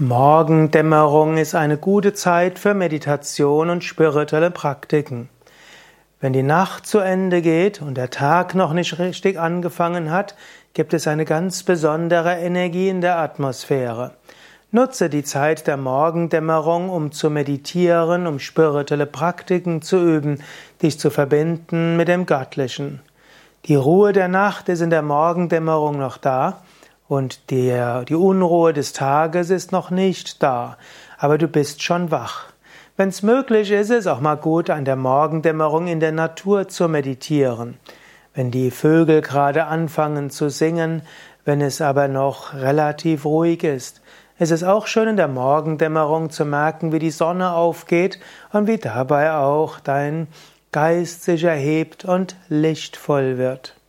Morgendämmerung ist eine gute Zeit für Meditation und spirituelle Praktiken. Wenn die Nacht zu Ende geht und der Tag noch nicht richtig angefangen hat, gibt es eine ganz besondere Energie in der Atmosphäre. Nutze die Zeit der Morgendämmerung, um zu meditieren, um spirituelle Praktiken zu üben, dich zu verbinden mit dem Göttlichen. Die Ruhe der Nacht ist in der Morgendämmerung noch da und der, die Unruhe des Tages ist noch nicht da, aber du bist schon wach. Wenn es möglich ist, ist es auch mal gut, an der Morgendämmerung in der Natur zu meditieren. Wenn die Vögel gerade anfangen zu singen, wenn es aber noch relativ ruhig ist. Es ist auch schön in der Morgendämmerung zu merken, wie die Sonne aufgeht und wie dabei auch dein Geist sich erhebt und lichtvoll wird.